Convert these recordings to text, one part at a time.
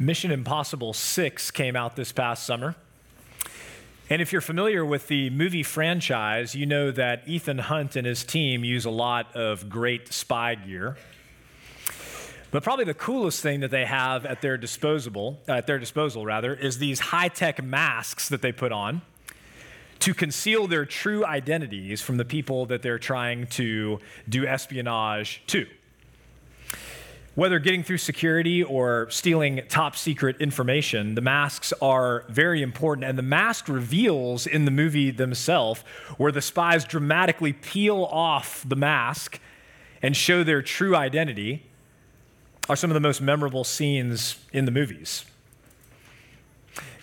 Mission Impossible 6 came out this past summer. And if you're familiar with the movie franchise, you know that Ethan Hunt and his team use a lot of great spy gear. But probably the coolest thing that they have at their disposal, uh, at their disposal rather, is these high-tech masks that they put on to conceal their true identities from the people that they're trying to do espionage to. Whether getting through security or stealing top secret information, the masks are very important. And the mask reveals in the movie themselves where the spies dramatically peel off the mask and show their true identity are some of the most memorable scenes in the movies.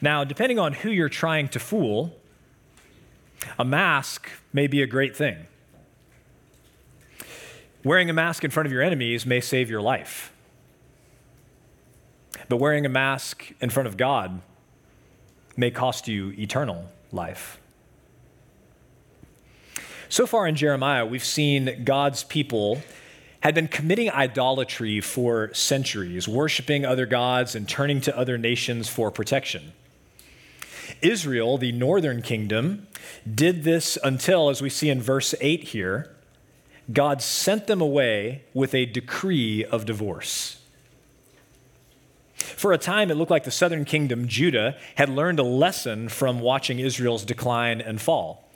Now, depending on who you're trying to fool, a mask may be a great thing. Wearing a mask in front of your enemies may save your life. But wearing a mask in front of God may cost you eternal life. So far in Jeremiah, we've seen God's people had been committing idolatry for centuries, worshiping other gods and turning to other nations for protection. Israel, the northern kingdom, did this until, as we see in verse 8 here, God sent them away with a decree of divorce. For a time, it looked like the southern kingdom, Judah, had learned a lesson from watching Israel's decline and fall.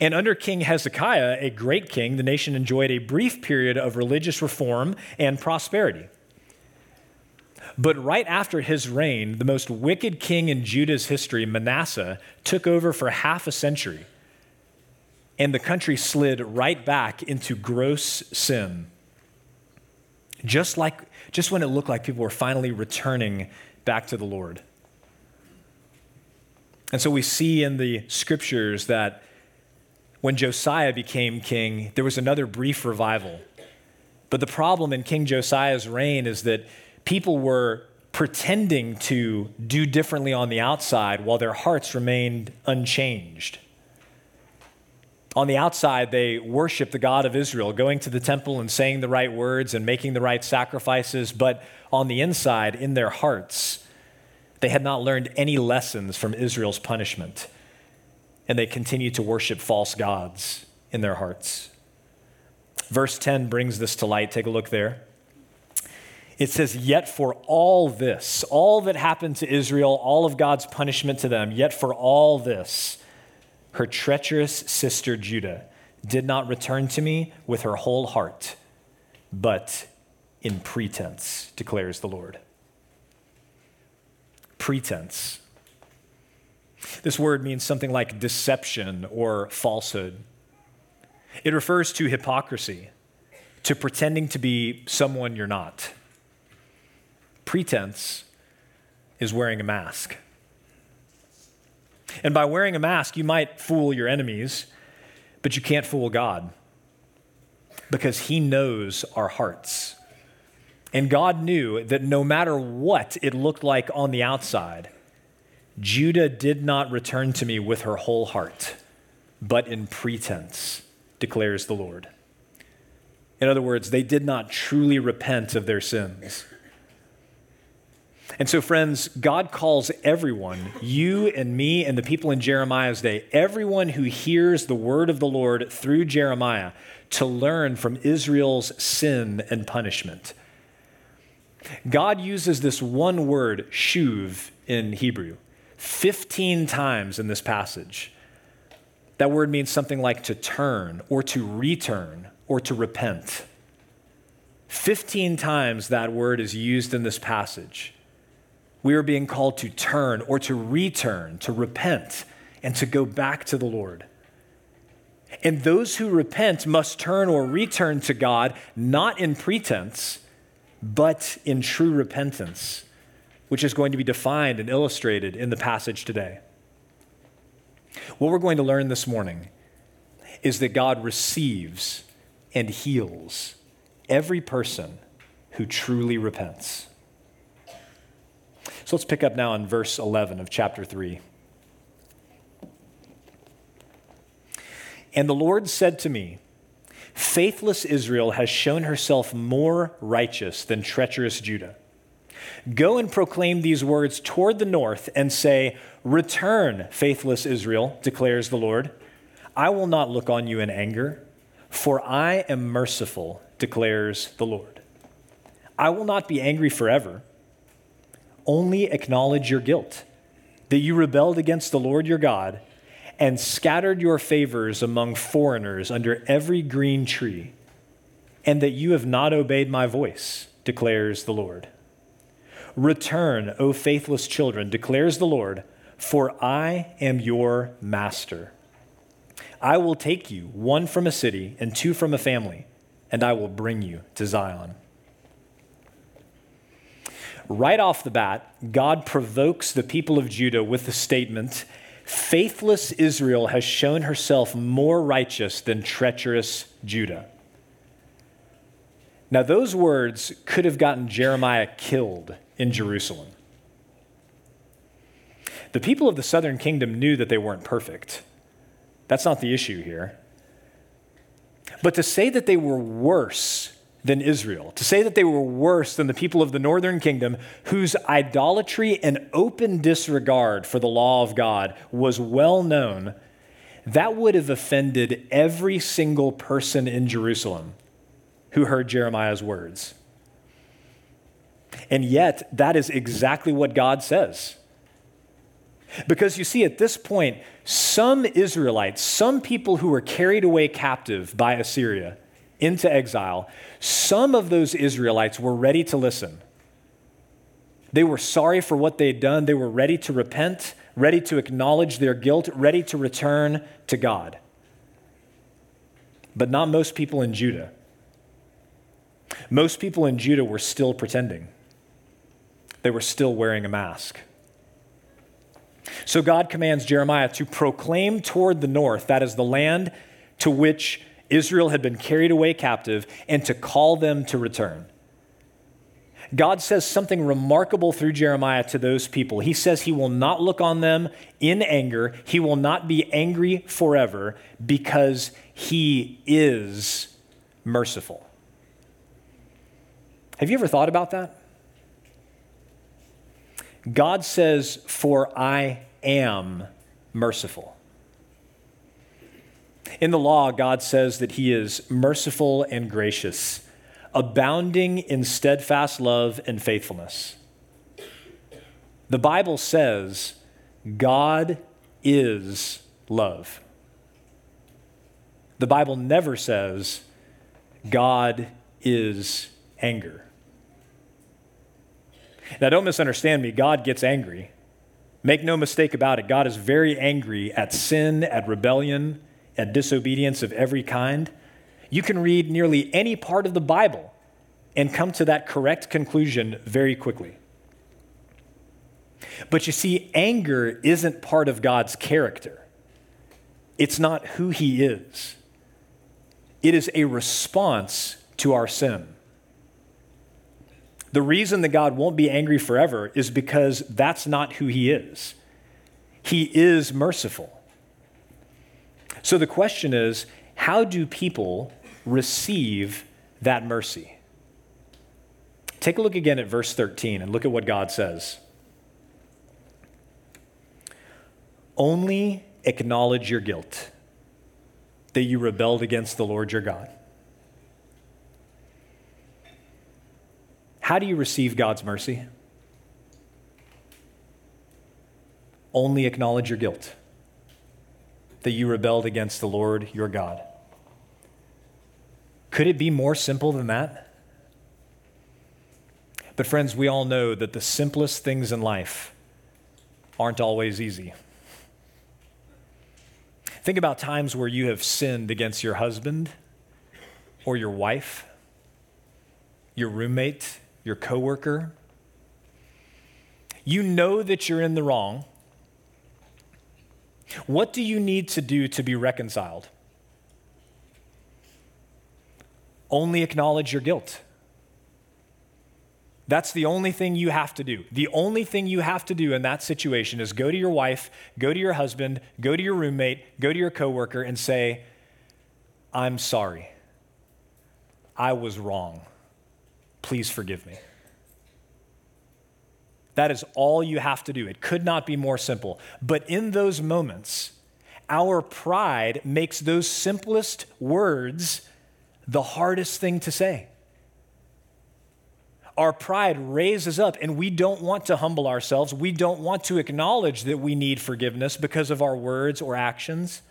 And under King Hezekiah, a great king, the nation enjoyed a brief period of religious reform and prosperity. But right after his reign, the most wicked king in Judah's history, Manasseh, took over for half a century and the country slid right back into gross sin. Just like just when it looked like people were finally returning back to the Lord. And so we see in the scriptures that when Josiah became king, there was another brief revival. But the problem in King Josiah's reign is that people were pretending to do differently on the outside while their hearts remained unchanged. On the outside, they worship the God of Israel, going to the temple and saying the right words and making the right sacrifices. But on the inside, in their hearts, they had not learned any lessons from Israel's punishment. And they continued to worship false gods in their hearts. Verse 10 brings this to light. Take a look there. It says, Yet for all this, all that happened to Israel, all of God's punishment to them, yet for all this, her treacherous sister Judah did not return to me with her whole heart, but in pretense, declares the Lord. Pretense. This word means something like deception or falsehood. It refers to hypocrisy, to pretending to be someone you're not. Pretense is wearing a mask. And by wearing a mask, you might fool your enemies, but you can't fool God because He knows our hearts. And God knew that no matter what it looked like on the outside, Judah did not return to me with her whole heart, but in pretense, declares the Lord. In other words, they did not truly repent of their sins. And so, friends, God calls everyone, you and me and the people in Jeremiah's day, everyone who hears the word of the Lord through Jeremiah to learn from Israel's sin and punishment. God uses this one word, shuv, in Hebrew, 15 times in this passage. That word means something like to turn or to return or to repent. 15 times that word is used in this passage we are being called to turn or to return, to repent, and to go back to the Lord. And those who repent must turn or return to God, not in pretense, but in true repentance, which is going to be defined and illustrated in the passage today. What we're going to learn this morning is that God receives and heals every person who truly repents. So let's pick up now in verse 11 of chapter 3. And the Lord said to me, Faithless Israel has shown herself more righteous than treacherous Judah. Go and proclaim these words toward the north and say, Return, faithless Israel, declares the Lord. I will not look on you in anger, for I am merciful, declares the Lord. I will not be angry forever. Only acknowledge your guilt, that you rebelled against the Lord your God and scattered your favors among foreigners under every green tree, and that you have not obeyed my voice, declares the Lord. Return, O faithless children, declares the Lord, for I am your master. I will take you, one from a city and two from a family, and I will bring you to Zion. Right off the bat, God provokes the people of Judah with the statement Faithless Israel has shown herself more righteous than treacherous Judah. Now, those words could have gotten Jeremiah killed in Jerusalem. The people of the southern kingdom knew that they weren't perfect. That's not the issue here. But to say that they were worse than Israel, to say that they were worse than the people of the northern kingdom whose idolatry and open disregard for the law of God was well known, that would have offended every single person in Jerusalem who heard Jeremiah's words. And yet, that is exactly what God says. Because you see, at this point, some Israelites, some people who were carried away captive by Assyria into exile, some of those Israelites were ready to listen. They were sorry for what they had done. They were ready to repent, ready to acknowledge their guilt, ready to return to God. But not most people in Judah. Most people in Judah were still pretending, they were still wearing a mask. So God commands Jeremiah to proclaim toward the north, that is the land to which Israel had been carried away captive, and to call them to return. God says something remarkable through Jeremiah to those people. He says he will not look on them in anger, he will not be angry forever because he is merciful. Have you ever thought about that? God says, For I am merciful. In the law, God says that He is merciful and gracious, abounding in steadfast love and faithfulness. The Bible says God is love. The Bible never says God is anger. Now, don't misunderstand me. God gets angry. Make no mistake about it. God is very angry at sin, at rebellion, at disobedience of every kind. You can read nearly any part of the Bible and come to that correct conclusion very quickly. But you see, anger isn't part of God's character, it's not who He is. It is a response to our sin. The reason that God won't be angry forever is because that's not who He is. He is merciful. So the question is how do people receive that mercy? Take a look again at verse 13 and look at what God says. Only acknowledge your guilt, that you rebelled against the Lord your God. How do you receive God's mercy? Only acknowledge your guilt that you rebelled against the Lord your God. Could it be more simple than that? But, friends, we all know that the simplest things in life aren't always easy. Think about times where you have sinned against your husband or your wife, your roommate, your coworker. You know that you're in the wrong. What do you need to do to be reconciled? Only acknowledge your guilt. That's the only thing you have to do. The only thing you have to do in that situation is go to your wife, go to your husband, go to your roommate, go to your coworker and say, "I'm sorry. I was wrong. Please forgive me." That is all you have to do. It could not be more simple. But in those moments, our pride makes those simplest words the hardest thing to say our pride raises up and we don't want to humble ourselves. We don't want to acknowledge that we need forgiveness because of our words or actions.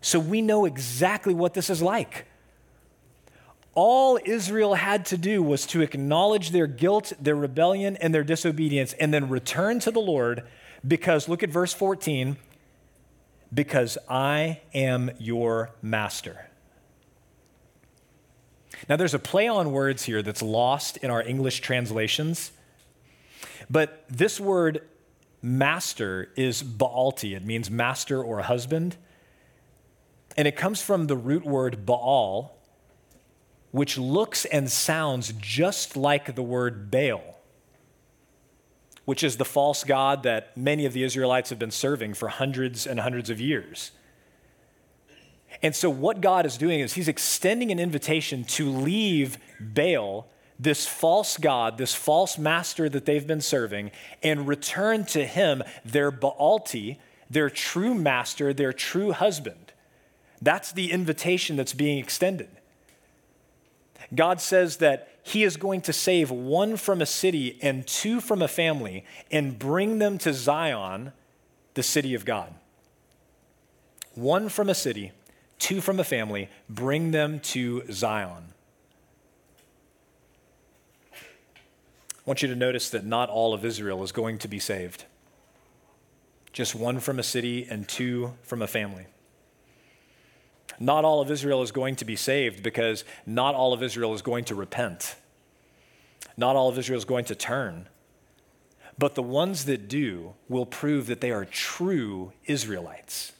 So we know exactly what this is like. All Israel had to do was to acknowledge their guilt, their rebellion, and their disobedience, and then return to the Lord because, look at verse 14, because I am your master. Now, there's a play on words here that's lost in our English translations, but this word master is baalti. It means master or husband. And it comes from the root word baal, which looks and sounds just like the word Baal, which is the false god that many of the Israelites have been serving for hundreds and hundreds of years. And so, what God is doing is He's extending an invitation to leave Baal, this false God, this false master that they've been serving, and return to Him, their Baalti, their true master, their true husband. That's the invitation that's being extended. God says that He is going to save one from a city and two from a family and bring them to Zion, the city of God. One from a city two from a family, bring them to Zion. I want you to notice that not all of Israel is going to be saved. Just one from a city and two from a family. Not all of Israel is going to be saved because not all of Israel is going to repent. Not all of Israel is going to turn. But the ones that do will prove that they are true Israelites.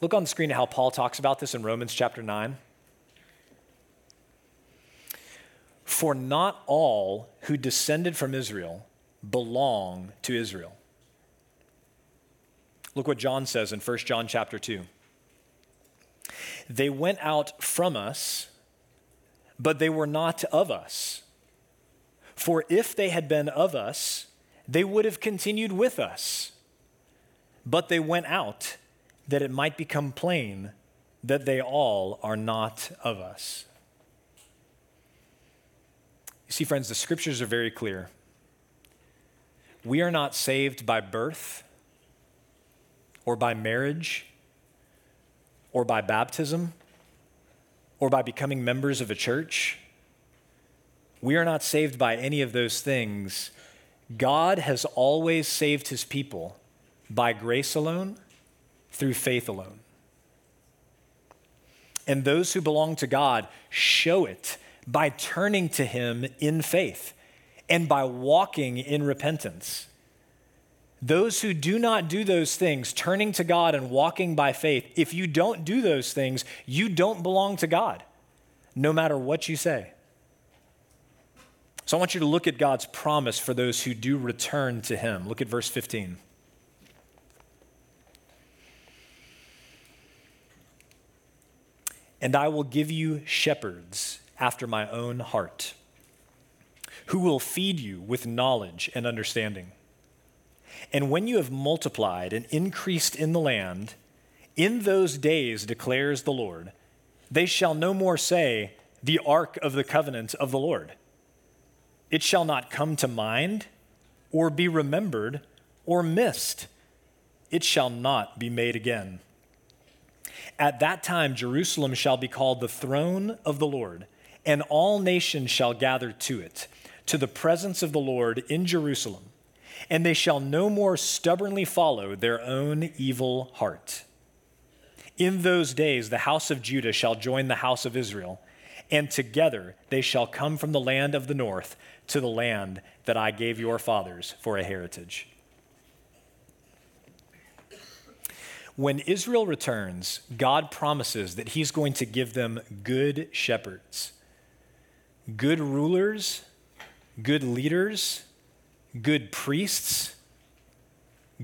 Look on the screen at how Paul talks about this in Romans chapter 9. For not all who descended from Israel belong to Israel. Look what John says in 1 John chapter 2. They went out from us, but they were not of us. For if they had been of us, they would have continued with us. But they went out that it might become plain that they all are not of us. You see, friends, the scriptures are very clear. We are not saved by birth or by marriage or by baptism or by becoming members of a church. We are not saved by any of those things. God has always saved his people by grace alone through faith alone. And those who belong to God show it by turning to Him in faith and by walking in repentance. Those who do not do those things, turning to God and walking by faith, if you don't do those things, you don't belong to God, no matter what you say. So I want you to look at God's promise for those who do return to Him. Look at verse 15. And I will give you shepherds after my own heart, who will feed you with knowledge and understanding. And when you have multiplied and increased in the land, in those days, declares the Lord, they shall no more say, The ark of the covenant of the Lord. It shall not come to mind, or be remembered, or missed. It shall not be made again. At that time, Jerusalem shall be called the throne of the Lord, and all nations shall gather to it, to the presence of the Lord in Jerusalem. And they shall no more stubbornly follow their own evil heart. In those days, the house of Judah shall join the house of Israel, and together they shall come from the land of the north to the land that I gave your fathers for a heritage. When Israel returns, God promises that he's going to give them good shepherds, good rulers, good leaders, good priests,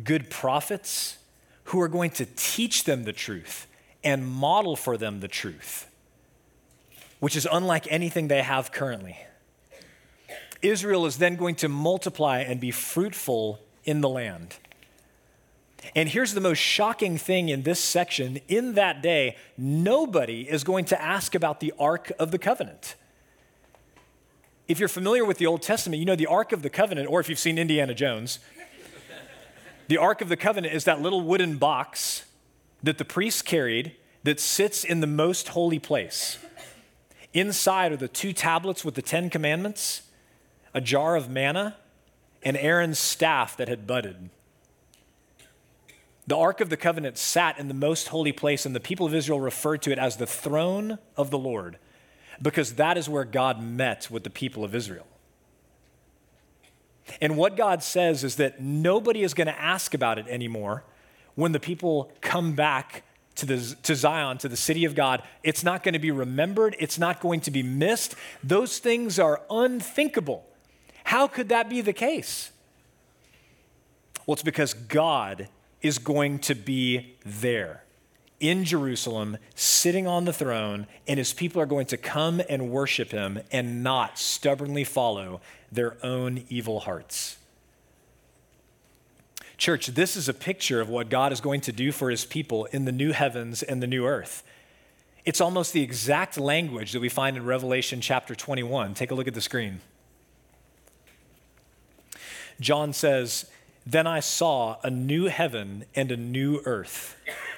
good prophets who are going to teach them the truth and model for them the truth, which is unlike anything they have currently. Israel is then going to multiply and be fruitful in the land. And here's the most shocking thing in this section. In that day, nobody is going to ask about the Ark of the Covenant. If you're familiar with the Old Testament, you know the Ark of the Covenant, or if you've seen Indiana Jones, the Ark of the Covenant is that little wooden box that the priests carried that sits in the most holy place. Inside are the two tablets with the Ten Commandments, a jar of manna, and Aaron's staff that had budded. The Ark of the Covenant sat in the most holy place, and the people of Israel referred to it as the throne of the Lord because that is where God met with the people of Israel. And what God says is that nobody is going to ask about it anymore when the people come back to, the, to Zion, to the city of God. It's not going to be remembered, it's not going to be missed. Those things are unthinkable. How could that be the case? Well, it's because God is going to be there in Jerusalem, sitting on the throne, and his people are going to come and worship him and not stubbornly follow their own evil hearts. Church, this is a picture of what God is going to do for his people in the new heavens and the new earth. It's almost the exact language that we find in Revelation chapter 21. Take a look at the screen. John says, Then I saw a new heaven and a new earth.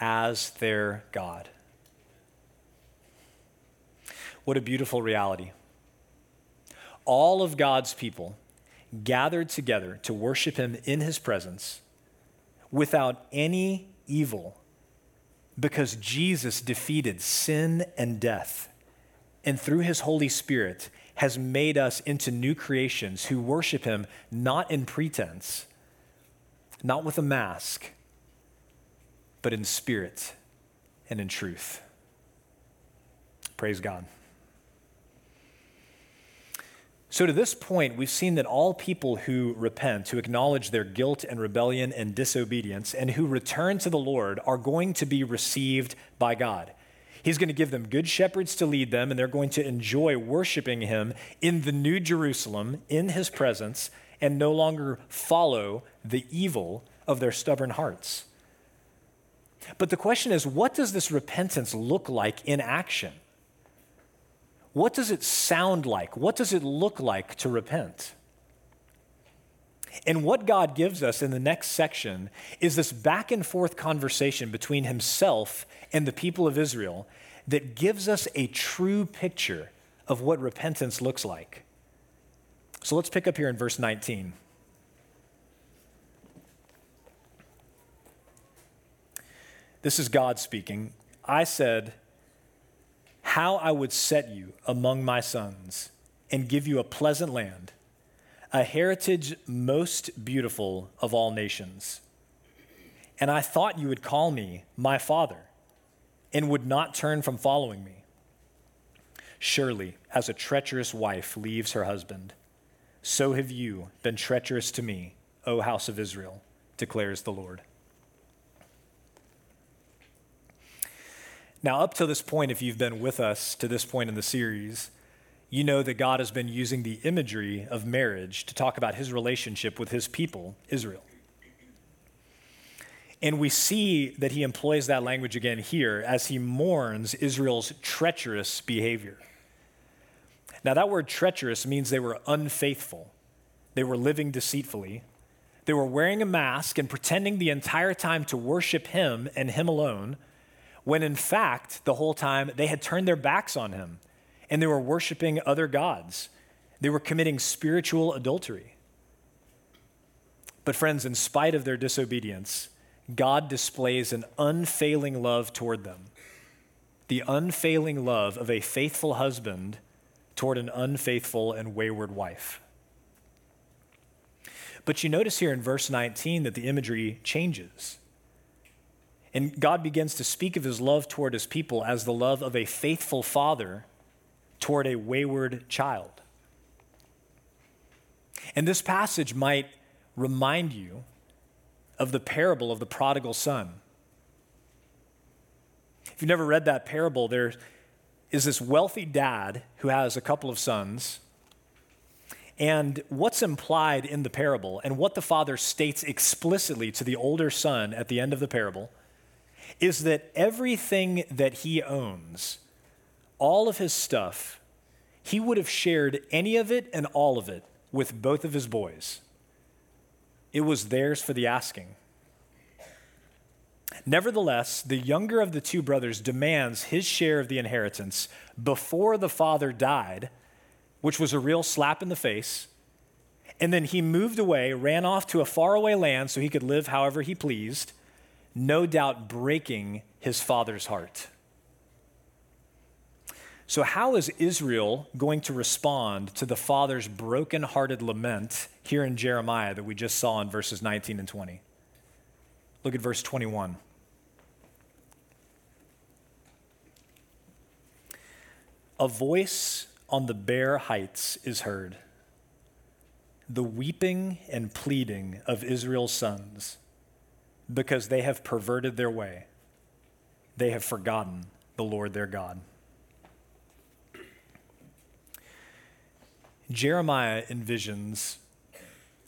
as their God. What a beautiful reality. All of God's people gathered together to worship him in his presence without any evil because Jesus defeated sin and death and through his Holy Spirit has made us into new creations who worship him not in pretense, not with a mask but in spirit and in truth. Praise God. So, to this point, we've seen that all people who repent, who acknowledge their guilt and rebellion and disobedience, and who return to the Lord are going to be received by God. He's going to give them good shepherds to lead them, and they're going to enjoy worshiping Him in the New Jerusalem, in His presence, and no longer follow the evil of their stubborn hearts. But the question is what does this repentance look like in action? What does it sound like? What does it look like to repent? And what God gives us in the next section is this back and forth conversation between himself and the people of Israel that gives us a true picture of what repentance looks like. So let's pick up here in verse 19. This is God speaking. I said, How I would set you among my sons and give you a pleasant land, a heritage most beautiful of all nations. And I thought you would call me my father and would not turn from following me. Surely, as a treacherous wife leaves her husband, so have you been treacherous to me, O house of Israel, declares the Lord. Now, up to this point, if you've been with us to this point in the series, you know that God has been using the imagery of marriage to talk about his relationship with his people, Israel. And we see that he employs that language again here as he mourns Israel's treacherous behavior. Now, that word treacherous means they were unfaithful, they were living deceitfully, they were wearing a mask and pretending the entire time to worship him and him alone, when in fact, the whole time they had turned their backs on him and they were worshiping other gods. They were committing spiritual adultery. But, friends, in spite of their disobedience, God displays an unfailing love toward them. The unfailing love of a faithful husband toward an unfaithful and wayward wife. But you notice here in verse 19 that the imagery changes. And God begins to speak of his love toward his people as the love of a faithful father toward a wayward child. And this passage might remind you of the parable of the prodigal son. If you've never read that parable, there is this wealthy dad who has a couple of sons. And what's implied in the parable, and what the father states explicitly to the older son at the end of the parable, is that everything that he owns, all of his stuff, he would have shared any of it and all of it with both of his boys. It was theirs for the asking. Nevertheless, the younger of the two brothers demands his share of the inheritance before the father died, which was a real slap in the face. And then he moved away, ran off to a faraway land so he could live however he pleased, no doubt breaking his father's heart. So, how is Israel going to respond to the father's broken-hearted lament here in Jeremiah that we just saw in verses 19 and 20? Look at verse 21. A voice on the bare heights is heard, the weeping and pleading of Israel's sons, because they have perverted their way. They have forgotten the Lord their God. Jeremiah envisions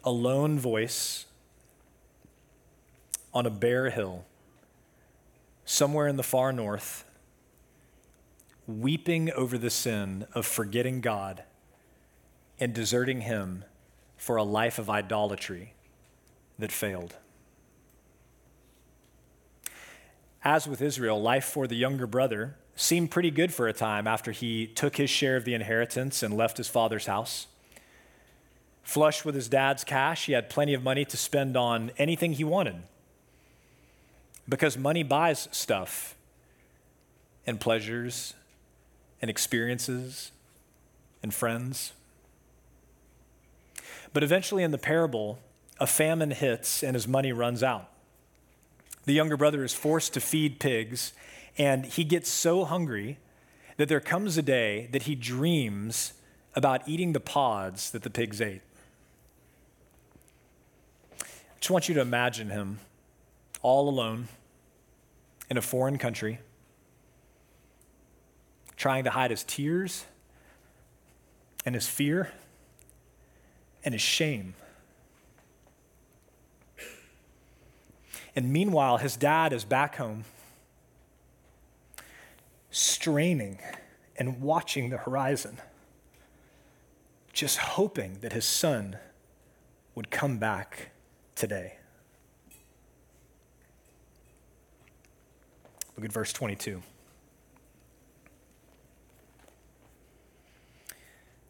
a lone voice on a bare hill, somewhere in the far north, weeping over the sin of forgetting God and deserting Him for a life of idolatry that failed. As with Israel, life for the younger brother seemed pretty good for a time after he took his share of the inheritance and left his father's house. Flush with his dad's cash, he had plenty of money to spend on anything he wanted. Because money buys stuff and pleasures and experiences and friends. But eventually, in the parable, a famine hits and his money runs out. The younger brother is forced to feed pigs and he gets so hungry that there comes a day that he dreams about eating the pods that the pigs ate. I just want you to imagine him all alone in a foreign country, trying to hide his tears and his fear and his shame. And meanwhile, his dad is back home straining and watching the horizon, just hoping that his son would come back today. Look at verse 22.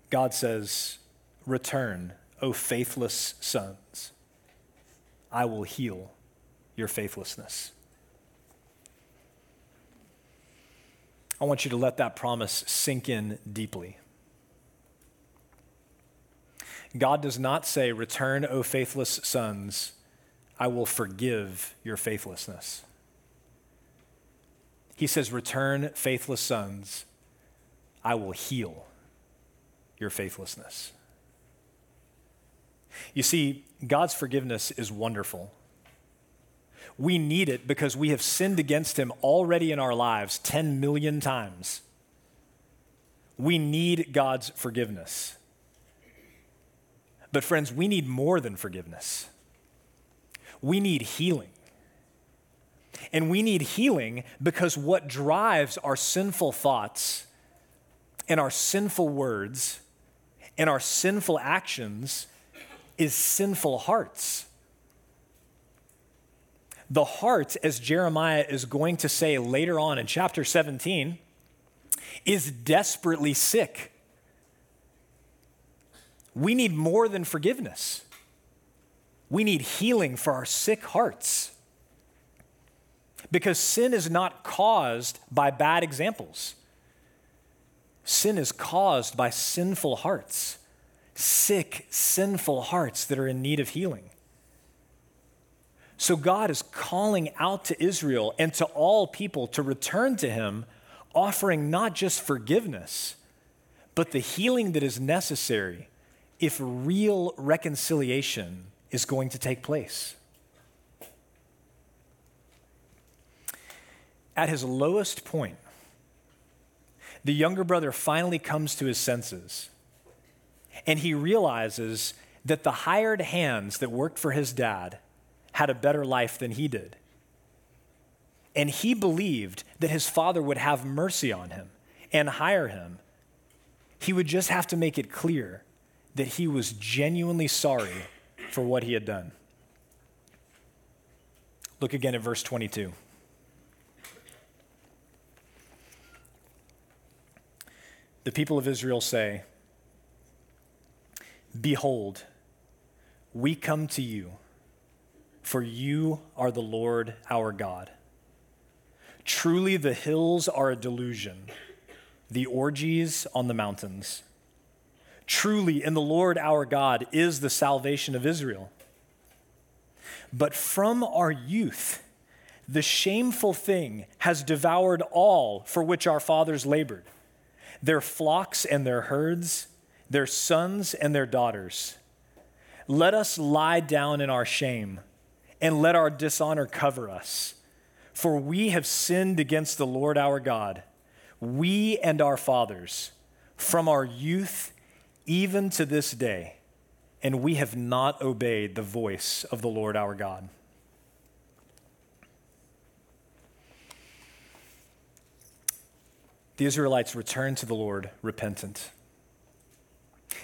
God says, Return, O faithless sons. I will heal your faithlessness. I want you to let that promise sink in deeply. God does not say, Return, O faithless sons, I will forgive your faithlessness. He says, Return, faithless sons, I will heal your faithlessness. You see, God's forgiveness is wonderful. We need it because we have sinned against him already in our lives 10 million times. We need God's forgiveness. But, friends, we need more than forgiveness. We need healing. And we need healing because what drives our sinful thoughts and our sinful words and our sinful actions is sinful hearts. The heart, as Jeremiah is going to say later on in chapter 17, is desperately sick. We need more than forgiveness. We need healing for our sick hearts. Because sin is not caused by bad examples. Sin is caused by sinful hearts, sick, sinful hearts that are in need of healing. So God is calling out to Israel and to all people to return to Him, offering not just forgiveness, but the healing that is necessary if real reconciliation is going to take place. At his lowest point, the younger brother finally comes to his senses and he realizes that the hired hands that worked for his dad had a better life than he did. And he believed that his father would have mercy on him and hire him. He would just have to make it clear that he was genuinely sorry for what he had done. Look again at verse 22. The people of Israel say, Behold, we come to you, for you are the Lord our God. Truly, the hills are a delusion, the orgies on the mountains. Truly, in the Lord our God is the salvation of Israel. But from our youth, the shameful thing has devoured all for which our fathers labored their flocks and their herds, their sons and their daughters. Let us lie down in our shame, and let our dishonor cover us. For we have sinned against the Lord our God, we and our fathers, from our youth even to this day, and we have not obeyed the voice of the Lord our God. The Israelites return to the Lord repentant.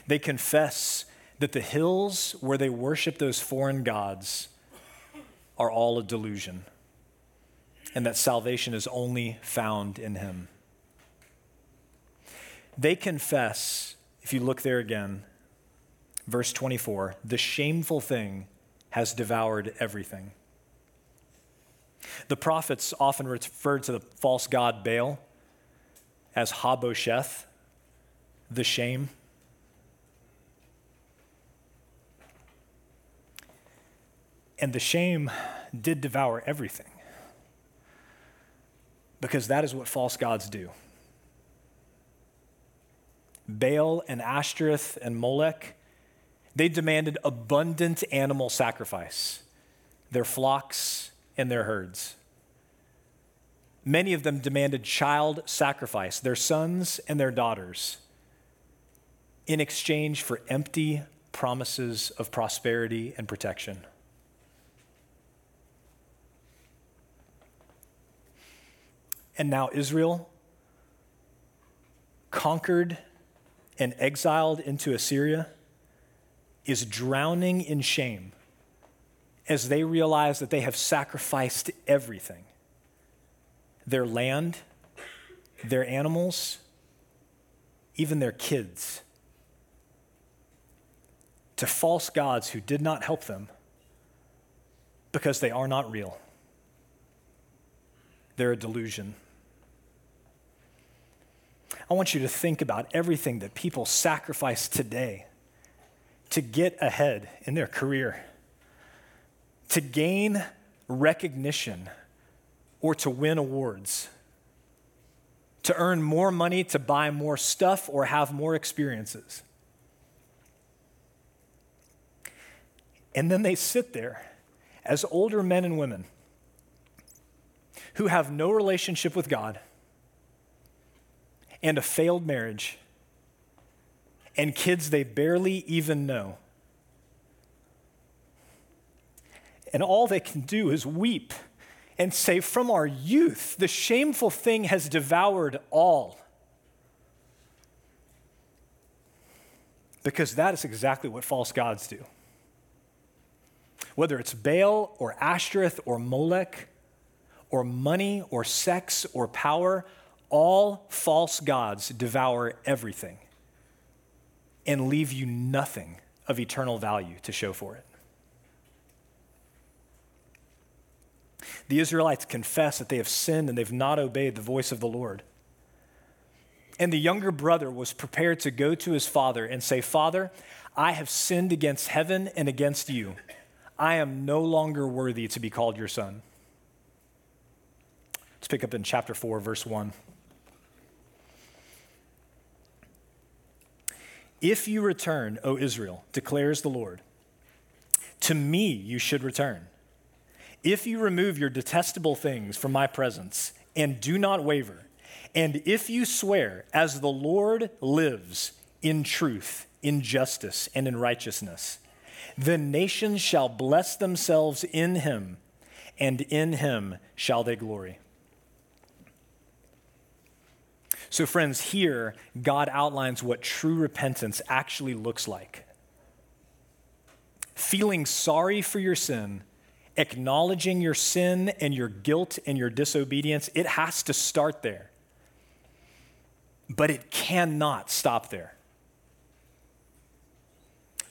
They confess that the hills where they worship those foreign gods are all a delusion and that salvation is only found in Him. They confess if you look there again, verse 24, the shameful thing has devoured everything. The prophets often referred to the false god Baal as Habosheth, the shame. And the shame did devour everything because that is what false gods do. Baal and Ashtoreth and Molech, they demanded abundant animal sacrifice, their flocks and their herds. Many of them demanded child sacrifice, their sons and their daughters, in exchange for empty promises of prosperity and protection. And now Israel, conquered and exiled into Assyria is drowning in shame as they realize that they have sacrificed everything their land, their animals, even their kids to false gods who did not help them because they are not real. They're a delusion. I want you to think about everything that people sacrifice today to get ahead in their career, to gain recognition, or to win awards, to earn more money, to buy more stuff, or have more experiences. And then they sit there as older men and women who have no relationship with God and a failed marriage and kids they barely even know. And all they can do is weep and say, From our youth, the shameful thing has devoured all. Because that is exactly what false gods do. Whether it's Baal or Ashtoreth or Molech or money or sex or power, all false gods devour everything and leave you nothing of eternal value to show for it. The Israelites confess that they have sinned and they've not obeyed the voice of the Lord. And the younger brother was prepared to go to his father and say, Father, I have sinned against heaven and against you. I am no longer worthy to be called your son. Let's pick up in chapter 4, verse 1. If you return, O Israel, declares the Lord, to me you should return. If you remove your detestable things from my presence and do not waver, and if you swear, as the Lord lives, in truth, in justice, and in righteousness, the nations shall bless themselves in him, and in him shall they glory. So, friends, here God outlines what true repentance actually looks like. Feeling sorry for your sin, acknowledging your sin and your guilt and your disobedience, it has to start there. But it cannot stop there.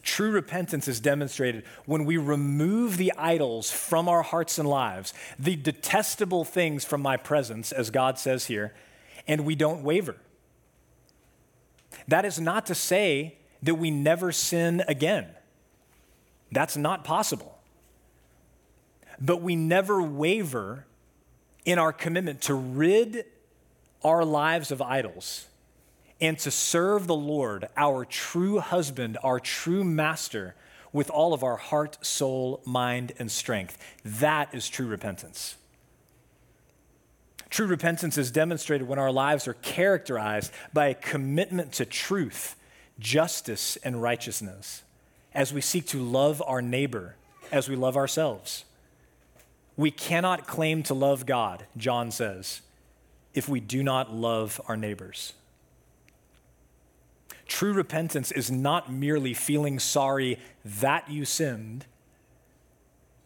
True repentance is demonstrated when we remove the idols from our hearts and lives, the detestable things from my presence, as God says here, and we don't waver. That is not to say that we never sin again. That's not possible. But we never waver in our commitment to rid our lives of idols and to serve the Lord, our true husband, our true master, with all of our heart, soul, mind, and strength. That is true repentance. True repentance is demonstrated when our lives are characterized by a commitment to truth, justice, and righteousness as we seek to love our neighbor as we love ourselves. We cannot claim to love God, John says, if we do not love our neighbors. True repentance is not merely feeling sorry that you sinned.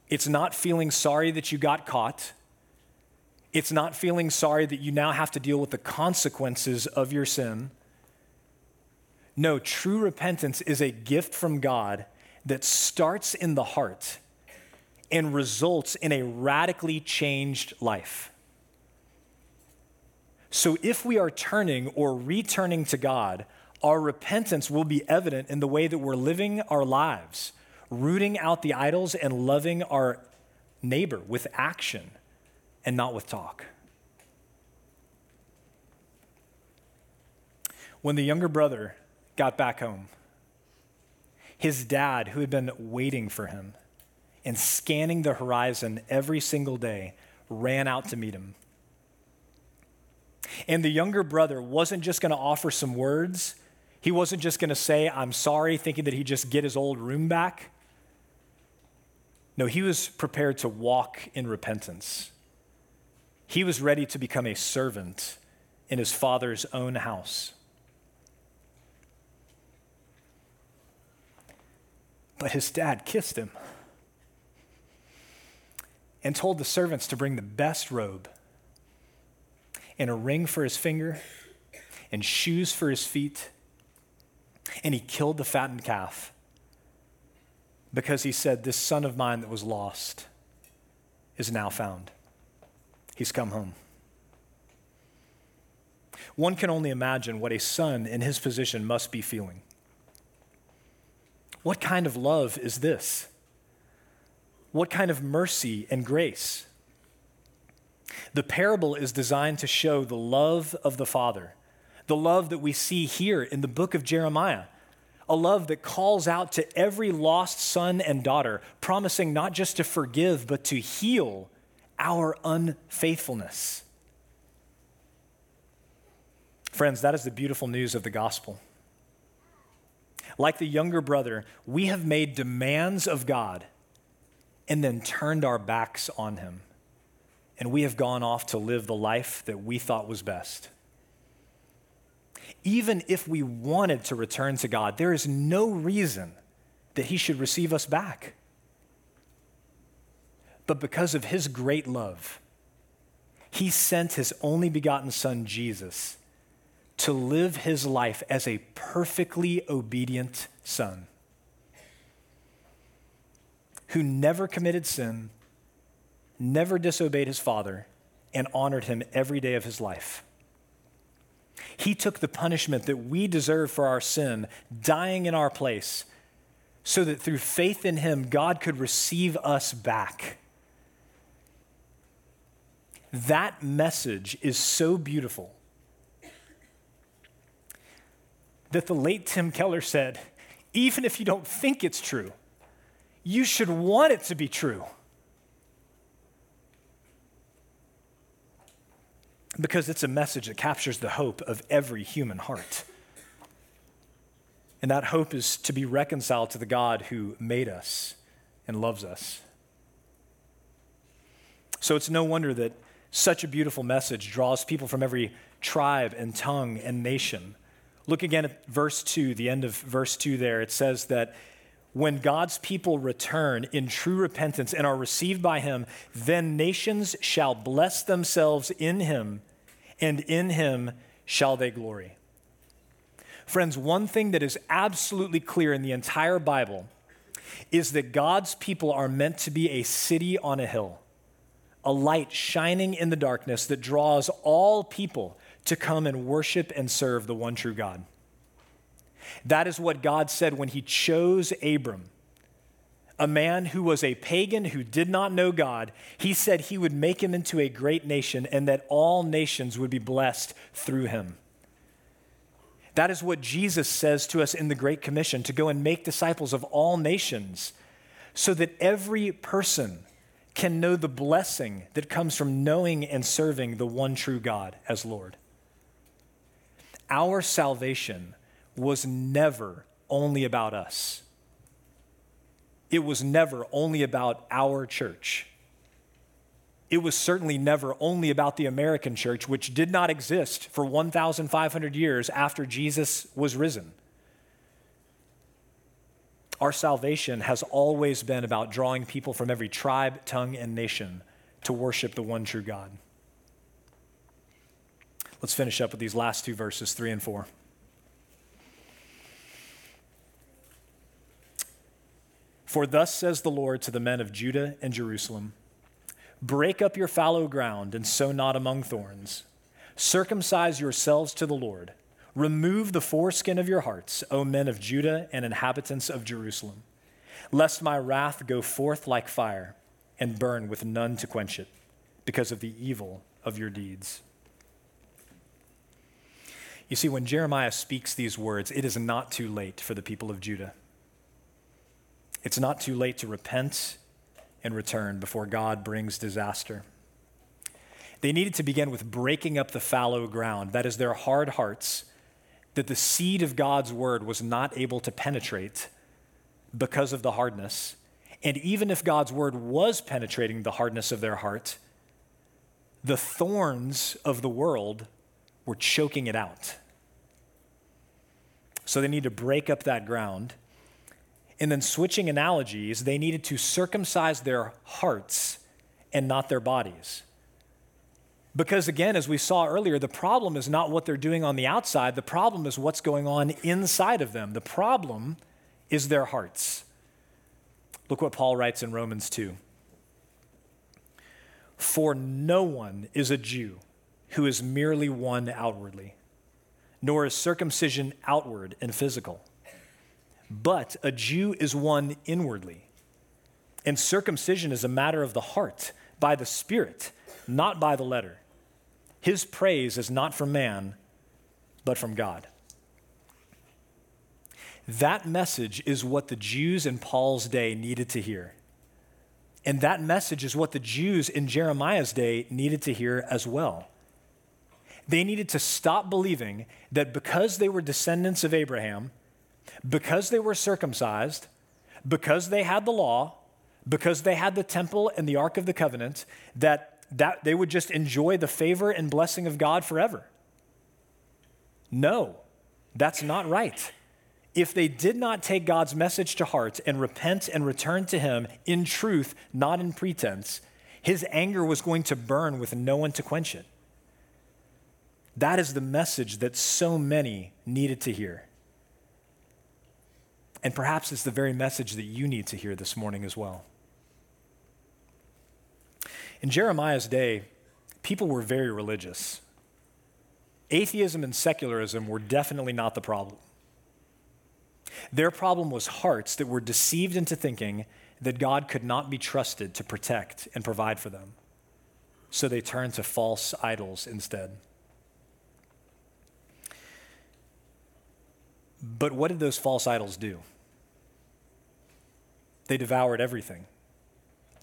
It's not feeling sorry that you got caught. It's not feeling sorry that you now have to deal with the consequences of your sin. No, true repentance is a gift from God that starts in the heart and results in a radically changed life. So, if we are turning or returning to God, our repentance will be evident in the way that we're living our lives, rooting out the idols and loving our neighbor with action and not with talk. When the younger brother got back home, his dad, who had been waiting for him and scanning the horizon every single day, ran out to meet him. And the younger brother wasn't just going to offer some words. He wasn't just going to say, I'm sorry, thinking that he'd just get his old room back. No, he was prepared to walk in repentance. He was ready to become a servant in his father's own house. But his dad kissed him and told the servants to bring the best robe and a ring for his finger and shoes for his feet. And he killed the fattened calf because he said, This son of mine that was lost is now found. He's come home. One can only imagine what a son in his position must be feeling. What kind of love is this? What kind of mercy and grace? The parable is designed to show the love of the Father, the love that we see here in the book of Jeremiah, a love that calls out to every lost son and daughter, promising not just to forgive, but to heal our unfaithfulness. Friends, that is the beautiful news of the gospel. Like the younger brother, we have made demands of God and then turned our backs on him and we have gone off to live the life that we thought was best. Even if we wanted to return to God, there is no reason that He should receive us back. But because of His great love, He sent His only begotten Son, Jesus, to live His life as a perfectly obedient Son who never committed sin, never disobeyed his father, and honored him every day of his life. He took the punishment that we deserve for our sin, dying in our place, so that through faith in him, God could receive us back. That message is so beautiful that the late Tim Keller said, even if you don't think it's true, you should want it to be true. Because it's a message that captures the hope of every human heart. And that hope is to be reconciled to the God who made us and loves us. So it's no wonder that such a beautiful message draws people from every tribe and tongue and nation. Look again at verse 2, the end of verse 2 there. It says that when God's people return in true repentance and are received by him, then nations shall bless themselves in him, and in him shall they glory. Friends, one thing that is absolutely clear in the entire Bible is that God's people are meant to be a city on a hill, a light shining in the darkness that draws all people to come and worship and serve the one true God. That is what God said when he chose Abram, a man who was a pagan who did not know God. He said he would make him into a great nation and that all nations would be blessed through him. That is what Jesus says to us in the Great Commission to go and make disciples of all nations so that every person can know the blessing that comes from knowing and serving the one true God as Lord. Our salvation was never only about us. It was never only about our church. It was certainly never only about the American church, which did not exist for 1,500 years after Jesus was risen. Our salvation has always been about drawing people from every tribe, tongue, and nation to worship the one true God. Let's finish up with these last two verses, three and four. For thus says the Lord to the men of Judah and Jerusalem Break up your fallow ground and sow not among thorns. Circumcise yourselves to the Lord. Remove the foreskin of your hearts, O men of Judah and inhabitants of Jerusalem, lest my wrath go forth like fire and burn with none to quench it, because of the evil of your deeds. You see, when Jeremiah speaks these words, it is not too late for the people of Judah. It's not too late to repent and return before God brings disaster. They needed to begin with breaking up the fallow ground, that is, their hard hearts, that the seed of God's word was not able to penetrate because of the hardness. And even if God's word was penetrating the hardness of their heart, the thorns of the world were choking it out. So they need to break up that ground and then switching analogies, they needed to circumcise their hearts and not their bodies. Because again, as we saw earlier, the problem is not what they're doing on the outside, the problem is what's going on inside of them. The problem is their hearts. Look what Paul writes in Romans 2. For no one is a Jew who is merely one outwardly, nor is circumcision outward and physical but a Jew is one inwardly. And circumcision is a matter of the heart, by the Spirit, not by the letter. His praise is not from man, but from God. That message is what the Jews in Paul's day needed to hear. And that message is what the Jews in Jeremiah's day needed to hear as well. They needed to stop believing that because they were descendants of Abraham, because they were circumcised, because they had the law, because they had the temple and the Ark of the Covenant, that that they would just enjoy the favor and blessing of God forever. No, that's not right. If they did not take God's message to heart and repent and return to Him in truth, not in pretense, His anger was going to burn with no one to quench it. That is the message that so many needed to hear. And perhaps it's the very message that you need to hear this morning as well. In Jeremiah's day, people were very religious. Atheism and secularism were definitely not the problem. Their problem was hearts that were deceived into thinking that God could not be trusted to protect and provide for them. So they turned to false idols instead. But what did those false idols do? They devoured everything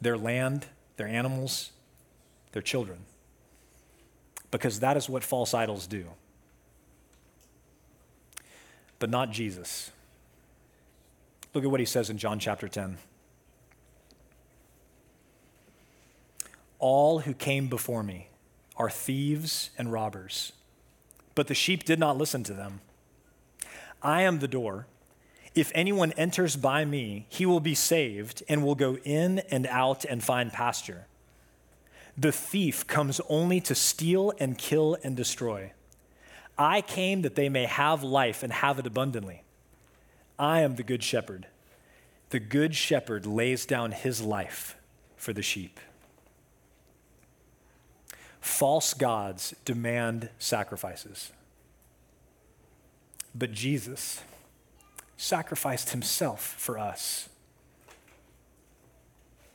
their land, their animals, their children. Because that is what false idols do. But not Jesus. Look at what he says in John chapter 10. All who came before me are thieves and robbers, but the sheep did not listen to them. I am the door. If anyone enters by me, he will be saved and will go in and out and find pasture. The thief comes only to steal and kill and destroy. I came that they may have life and have it abundantly. I am the good shepherd. The good shepherd lays down his life for the sheep. False gods demand sacrifices. But Jesus, sacrificed himself for us.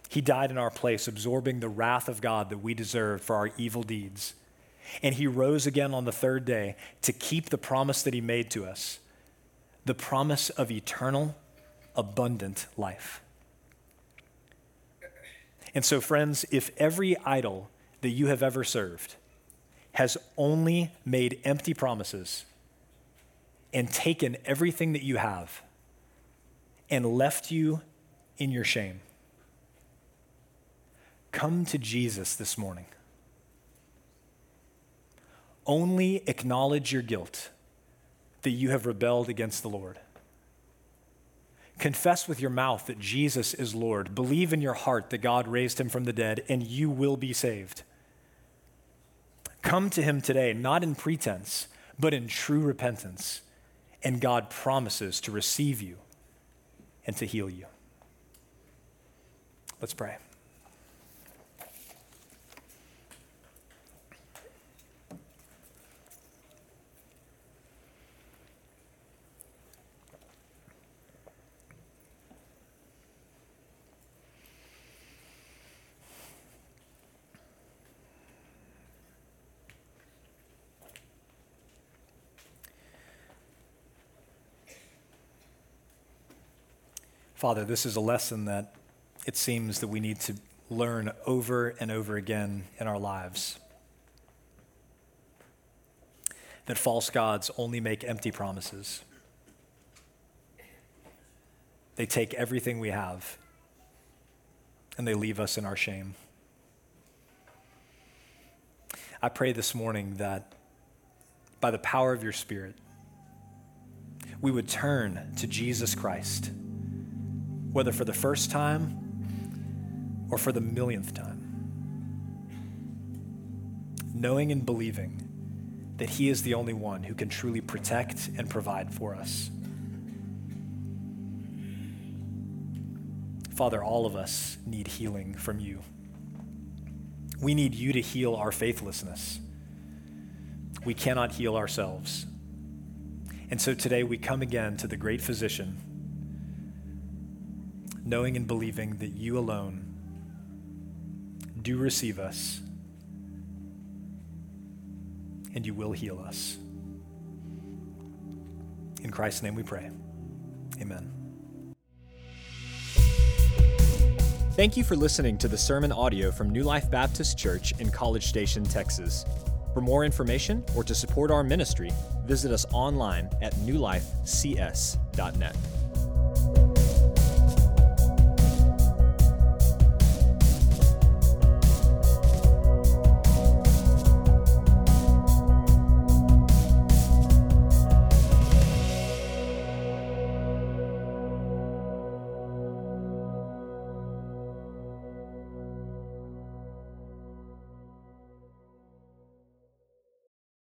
He died in our place, absorbing the wrath of God that we deserved for our evil deeds. And he rose again on the third day to keep the promise that he made to us the promise of eternal, abundant life. And so, friends, if every idol that you have ever served has only made empty promises, and taken everything that you have and left you in your shame. Come to Jesus this morning. Only acknowledge your guilt that you have rebelled against the Lord. Confess with your mouth that Jesus is Lord. Believe in your heart that God raised him from the dead, and you will be saved. Come to him today, not in pretense, but in true repentance and God promises to receive you and to heal you. Let's pray. Father, this is a lesson that it seems that we need to learn over and over again in our lives. That false gods only make empty promises. They take everything we have and they leave us in our shame. I pray this morning that by the power of your Spirit, we would turn to Jesus Christ whether for the first time or for the millionth time. Knowing and believing that He is the only one who can truly protect and provide for us. Father, all of us need healing from you. We need you to heal our faithlessness. We cannot heal ourselves. And so today we come again to the great physician knowing and believing that you alone do receive us and you will heal us. In Christ's name we pray. Amen. Thank you for listening to the sermon audio from New Life Baptist Church in College Station, Texas. For more information or to support our ministry, visit us online at newlifecs.net.